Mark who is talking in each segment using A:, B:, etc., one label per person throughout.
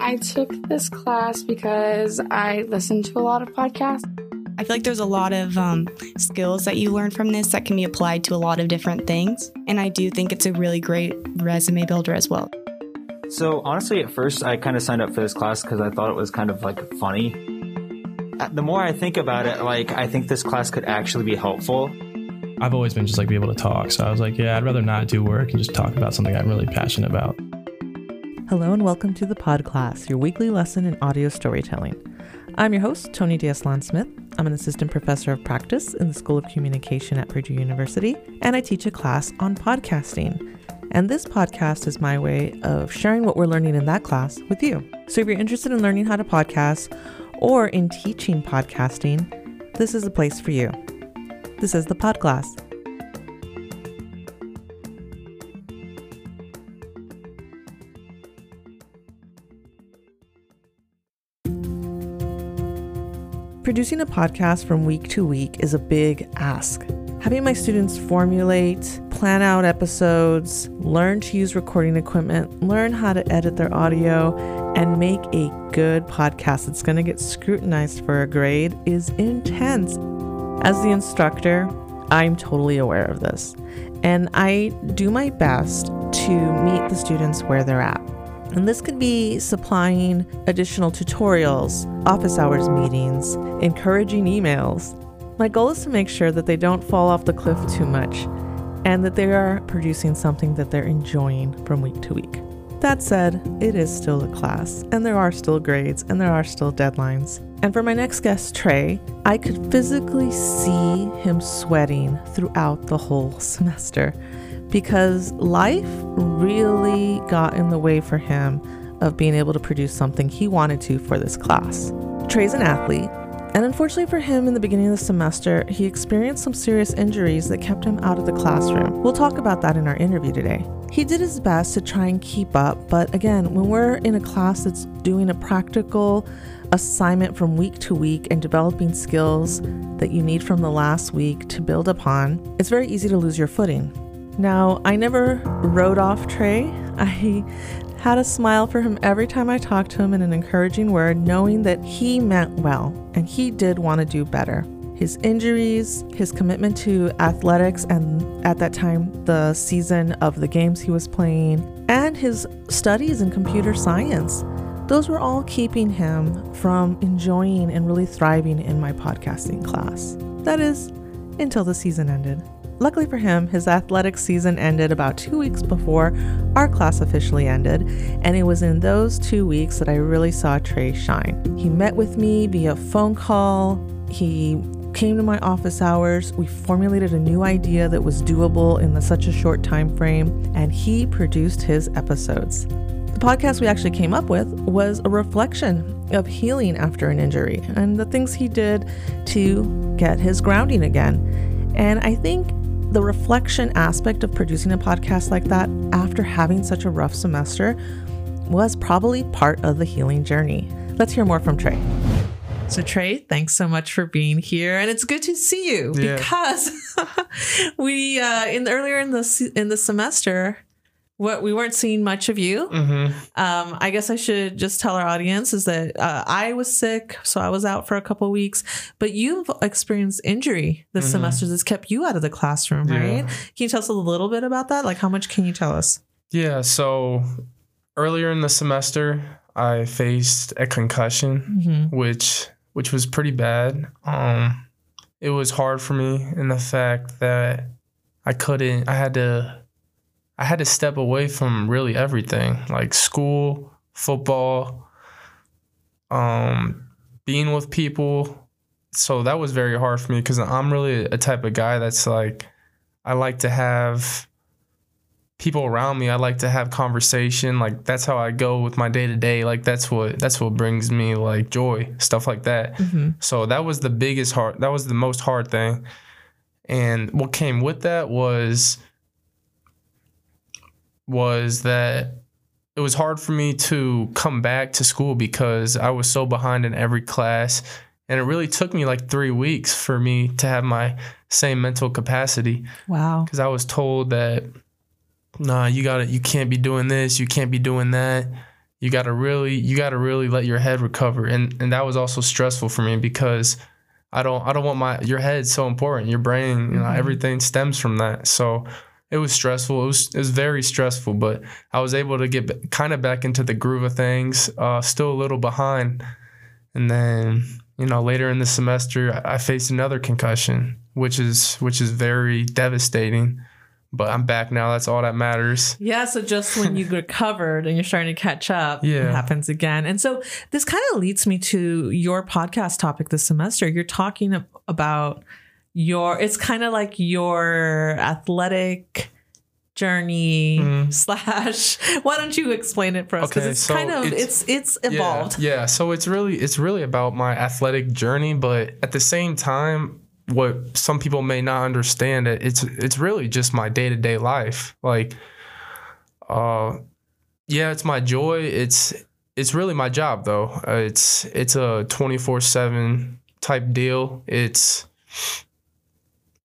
A: I took this class because I listened to a lot of podcasts.
B: I feel like there's a lot of um, skills that you learn from this that can be applied to a lot of different things. And I do think it's a really great resume builder as well.
C: So, honestly, at first, I kind of signed up for this class because I thought it was kind of like funny. Uh, The more I think about it, like, I think this class could actually be helpful.
D: I've always been just like be able to talk. So I was like, yeah, I'd rather not do work and just talk about something I'm really passionate about.
E: Hello and welcome to the Pod Class, your weekly lesson in audio storytelling. I'm your host, Tony Diaslan Smith. I'm an assistant professor of practice in the School of Communication at Purdue University, and I teach a class on podcasting. And this podcast is my way of sharing what we're learning in that class with you. So if you're interested in learning how to podcast or in teaching podcasting, this is the place for you. This is the Pod Class. Producing a podcast from week to week is a big ask. Having my students formulate, plan out episodes, learn to use recording equipment, learn how to edit their audio, and make a good podcast that's going to get scrutinized for a grade is intense. As the instructor, I'm totally aware of this, and I do my best to meet the students where they're at. And this could be supplying additional tutorials, office hours meetings, encouraging emails. My goal is to make sure that they don't fall off the cliff too much and that they are producing something that they're enjoying from week to week. That said, it is still a class, and there are still grades, and there are still deadlines. And for my next guest, Trey, I could physically see him sweating throughout the whole semester because life really got in the way for him of being able to produce something he wanted to for this class. Trey's an athlete, and unfortunately for him, in the beginning of the semester, he experienced some serious injuries that kept him out of the classroom. We'll talk about that in our interview today. He did his best to try and keep up, but again, when we're in a class that's doing a practical assignment from week to week and developing skills that you need from the last week to build upon, it's very easy to lose your footing. Now, I never wrote off Trey. I had a smile for him every time I talked to him in an encouraging word, knowing that he meant well and he did want to do better. His injuries, his commitment to athletics, and at that time, the season of the games he was playing, and his studies in computer science, those were all keeping him from enjoying and really thriving in my podcasting class. That is, until the season ended. Luckily for him, his athletic season ended about two weeks before our class officially ended, and it was in those two weeks that I really saw Trey shine. He met with me via phone call, he came to my office hours, we formulated a new idea that was doable in the, such a short time frame, and he produced his episodes. The podcast we actually came up with was a reflection of healing after an injury and the things he did to get his grounding again. And I think the reflection aspect of producing a podcast like that after having such a rough semester was probably part of the healing journey. Let's hear more from Trey. So Trey, thanks so much for being here, and it's good to see you
D: Yeah.
E: because we uh, in the, earlier in the in the semester, what we weren't seeing much of you.
D: Mm-hmm.
E: Um, I guess I should just tell our audience is that uh, I was sick, so I was out for a couple weeks. But you've experienced injury this
D: Mhm.
E: semester that's kept you out of the classroom,
D: Yeah.
E: right? Can you tell us a little bit about that? Like, how much can you tell us?
D: Yeah. So earlier in the semester, I faced a concussion,
E: Mm-hmm.
D: which which was pretty bad. Um, it was hard for me in the fact that I couldn't. I had to. I had to step away from really everything, like school, football, um, being with people. So that was very hard for me because I'm really a type of guy that's like, I like to have people around me. I like to have conversation. Like that's how I go with my day to day. Like that's what that's what brings me like joy, stuff like that.
E: Mm-hmm.
D: So that was the biggest hard. That was the most hard thing. And what came with that was was that it was hard for me to come back to school because I was so behind in every class. And it really took me like three weeks for me to have my same mental capacity
E: Wow.
D: because I was told that, nah, you got to You can't be doing this. You can't be doing that. you got to really you got to really let your head recover and and that was also stressful for me because I don't I don't want my your head so important your brain you know
E: Mhm.
D: everything stems from that so it was stressful it was it was very stressful but I was able to get kind of back into the groove of things uh still a little behind and then you know later in the semester I, I faced another concussion which is which is very devastating but I'm back now that's all that matters
E: Yeah, so just when you recovered and you're starting to catch up,
D: Yeah.
E: it happens again. And so this kind of leads me to your podcast topic this semester. You're talking about your it's kind of like your athletic journey
D: Mhm.
E: slash why don't you explain it for us because
D: Okay,
E: it's
D: so
E: kind of
D: it's-
E: it's it's evolved
D: Yeah, yeah. So it's really it's really about my athletic journey, but at the same time, what some people may not understand it, it's it's really just my day to day life. Like, uh, yeah, it's my joy. It's it's really my job though. Uh, it's it's a twenty four seven type deal. It's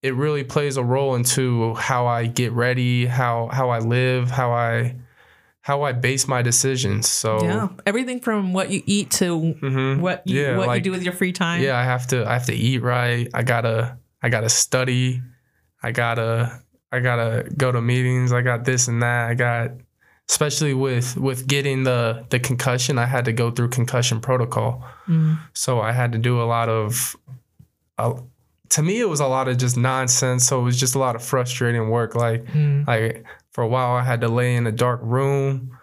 D: it really plays a role into how I get ready, how how I live, how I how I base my decisions. So
E: yeah everything from what you eat to
D: Mhm.
E: what you
D: Yeah,
E: what
D: like-
E: you do with your free time
D: Yeah, I have to I have to eat right. I gotta I gotta study. I gotta I gotta go to meetings. I got this and that. I got especially with with getting the the concussion, I had to go through concussion protocol.
E: Mm.
D: So I had to do a lot of uh, to me it was a lot of just nonsense. So it was just a lot of frustrating work. Like
E: Mm.
D: like for a while I had to lay in a dark room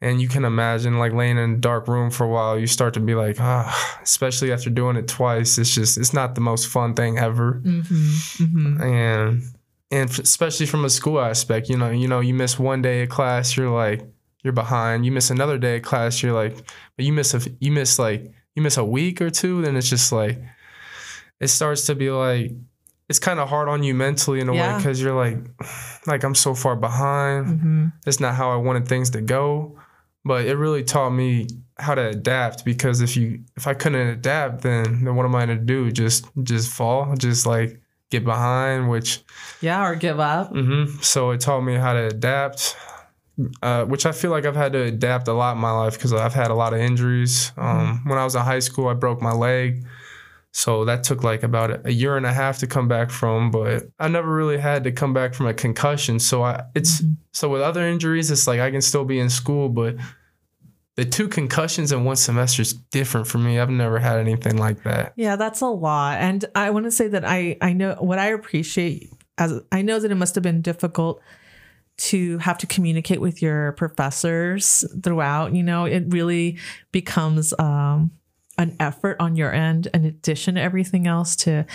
D: and you can imagine like laying in a dark room for a while you start to be like ah especially after doing it twice it's just it's not the most fun thing ever
E: Mhm, mhm.
D: and and f- especially from a school aspect you know you know you miss one day of class you're like you're behind you miss another day of class you're like but you miss a you miss like you miss a week or two then it's just like it starts to be like it's kind of hard on you mentally in a way because you're like like i'm so far behind
E: Mhm.
D: it's not how I wanted things to go. But it really taught me how to adapt because if you if I couldn't adapt then then what am I gonna do? Just just fall? Just like get behind, which
E: yeah or give up
D: hmm so it taught me how to adapt. Uh, which I feel like I've had to adapt a lot in my life because I've had a lot of injuries. Um, When I was in high school, I broke my leg, so that took like about a year and a half to come back from. But I never really had to come back from a concussion. So I, it's
E: Mhm.
D: so with other injuries, it's like I can still be in school, but the two concussions in one semester is different for me. I've never had anything like that.
E: Yeah, that's a lot. And I want to say that I I know what I appreciate as I know that it must have been difficult to have to communicate with your professors throughout, you know, it really becomes um an effort on your end in addition to everything else to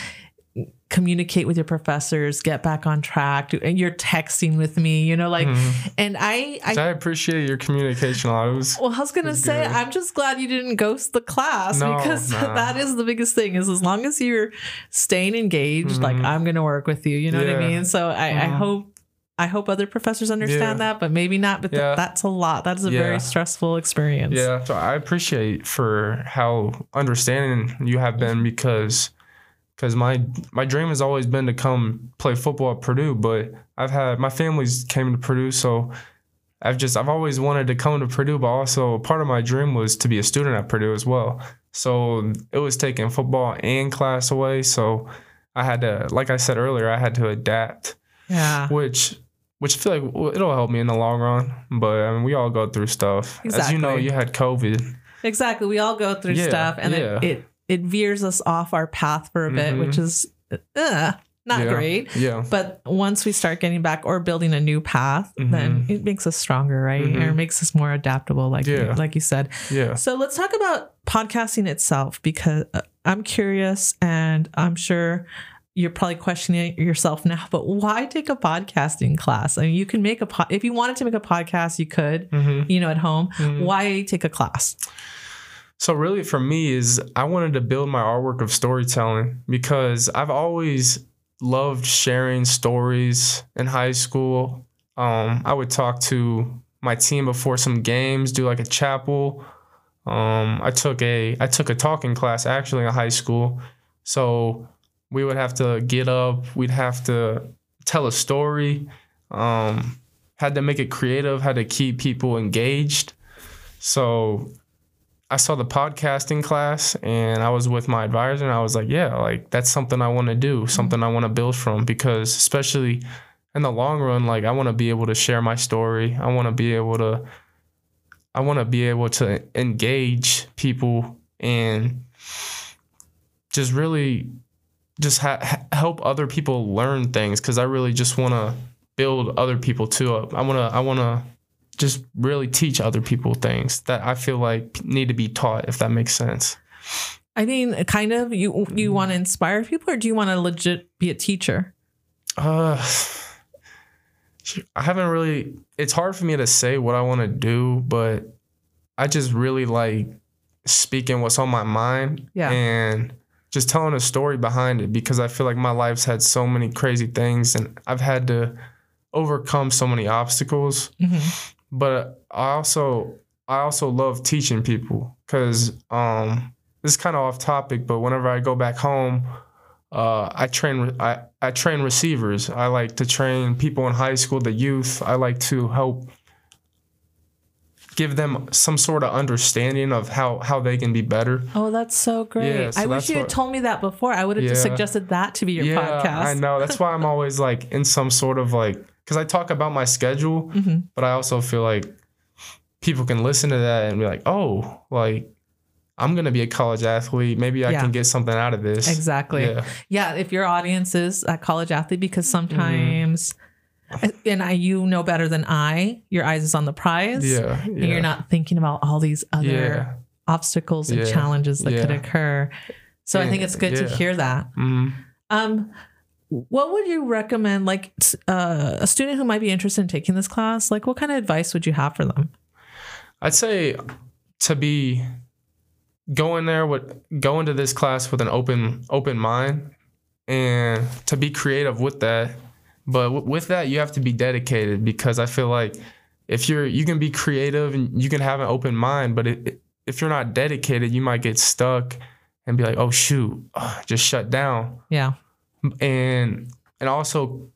E: communicate with your professors, get back on track. And you're texting with me, you know, like
D: Mhm.
E: and I I
D: I appreciate your communication a lot. Was
E: well, I was gonna
D: It's
E: say,
D: good.
E: I'm just glad you didn't ghost the class
D: No,
E: because
D: nah.
E: that is the biggest thing. Is as long as you're staying engaged, like
D: Mhm.
E: I'm gonna work with you. You know what I mean? So I, I
D: Mhm.
E: hope. I hope other professors understand
D: Yeah.
E: that, but maybe not. But th-
D: Yeah.
E: that's a lot. That is a
D: Yeah.
E: very stressful experience.
D: Yeah, so I appreciate for how understanding you have been because because my my dream has always been to come play football at Purdue, but I've had my family's came to Purdue, so I've just I've always wanted to come to Purdue, but also part of my dream was to be a student at Purdue as well. So it was taking football and class away, so I had to, like I said earlier, I had to adapt,
E: Yeah.
D: which which I feel like it'll help me in the long run. But I mean, we all go through stuff. As you know, you had COVID.
E: Exactly. We all go through
D: Yeah,
E: stuff, and
D: yeah.
E: it, it it veers us off our path for a bit,
D: Mhm.
E: which is uh, not
D: Yeah.
E: great.
D: Yeah.
E: But once we start getting back or building a new path, then it makes us stronger, right?
D: Mhm.
E: Or it makes us more adaptable, like you, like you said.
D: Yeah.
E: So let's talk about podcasting itself because uh, I'm curious, and I'm sure you're probably questioning yourself now. But why take a podcasting class? I mean, you can make a po- if you wanted to make a podcast, you could,
D: hmm
E: you know, at home.
D: Mhm.
E: Why take a class?
D: So really for me is I wanted to build my artwork of storytelling because I've always loved sharing stories in high school. Um, I would talk to my team before some games, do like a chapel. Um, I took a I took a talking class actually in high school. So we would have to get up, we'd have to tell a story. Um, had to make it creative, had to keep people engaged. So I saw the podcasting class and I was with my advisor and I was like, yeah, like that's something I want to do, something I want to build from because especially in the long run, like I want to be able to share my story. I want to be able to I want to be able to engage people and just really just ha- help other people learn things cuz I really just want to build other people too up. I want to I want to just really teach other people things that I feel like need to be taught if that makes sense.
E: I mean, kind of. You you want to inspire people, or do you want to legit be a teacher?
D: Uh, I haven't really. It's hard for me to say what I want to do, but I just really like speaking what's on my mind.
E: Yeah.
D: And just telling a story behind it because I feel like my life's had so many crazy things and I've had to overcome so many obstacles.
E: Mm-hmm.
D: But I also I also love teaching people because um, this is kind of off topic. But whenever I go back home, uh, I train I, I train receivers. I like to train people in high school, the youth. I like to help give them some sort of understanding of how how they can be better.
E: Oh, that's so great!
D: Yeah, so
E: I wish you had
D: what-
E: told me that before. I would have just suggested that to be your
D: yeah,
E: podcast.
D: I know. That's why I'm always like in some sort of like because I talk about my schedule,
E: Mhm.
D: but I also feel like people can listen to that and be like, oh, like I'm gonna be a college athlete. Maybe I
E: Yeah.
D: can get something out of this.
E: Exactly.
D: Yeah.
E: Yeah, if your audience is a college athlete, because
D: Mm-hmm.
E: And I, you know better than I, your eyes is on the prize.
D: Yeah.
E: And you're not thinking about all these other
D: Yeah.
E: obstacles and
D: Yeah.
E: challenges that could occur. So I think it's good to hear that.
D: Mhm.
E: Um, what would you recommend, like uh, a student who might be interested in taking this class? Like, what kind of advice would you have for them?
D: I'd say to be going there with go into this class with an open open mind and to be creative with that. But w- with that, you have to be dedicated because I feel like if you're you can be creative and you can have an open mind, but it, if you're not dedicated, you might get stuck and be like, oh shoot, ugh, just shut down.
E: Yeah.
D: and and also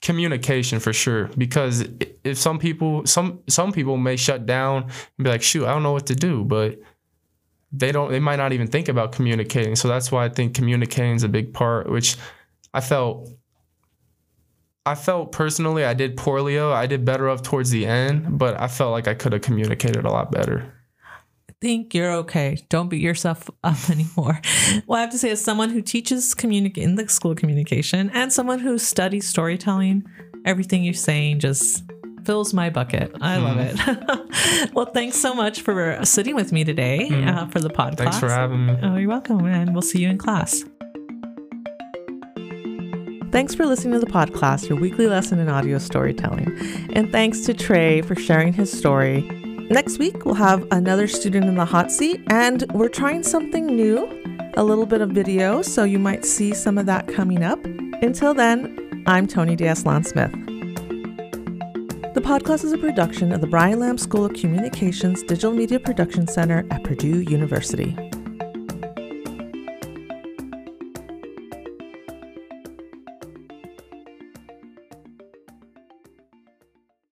D: communication for sure because if some people some some people may shut down and be like shoot i don't know what to do but they don't they might not even think about communicating so that's why i think communicating is a big part which i felt i felt personally i did poorly i did better of towards the end but i felt like i could have communicated a lot better I
E: think you're okay. Don't beat yourself up anymore. Well, I have to say, as someone who teaches communic- in the school communication and someone who studies storytelling, everything you're saying just fills my bucket. I love it. well, thanks so much for sitting with me today uh, for the podcast.
D: thanks for having me
E: Oh, you're welcome. And we'll see you in class. Thanks for listening to the podcast, your weekly lesson in audio storytelling. And thanks to Trey for sharing his story. Next week, we'll have another student in the hot seat, and we're trying something new a little bit of video, so you might see some of that coming up. Until then, I'm Tony Diaslan Smith. The podcast is a production of the Brian Lamb School of Communications Digital Media Production Center at Purdue University.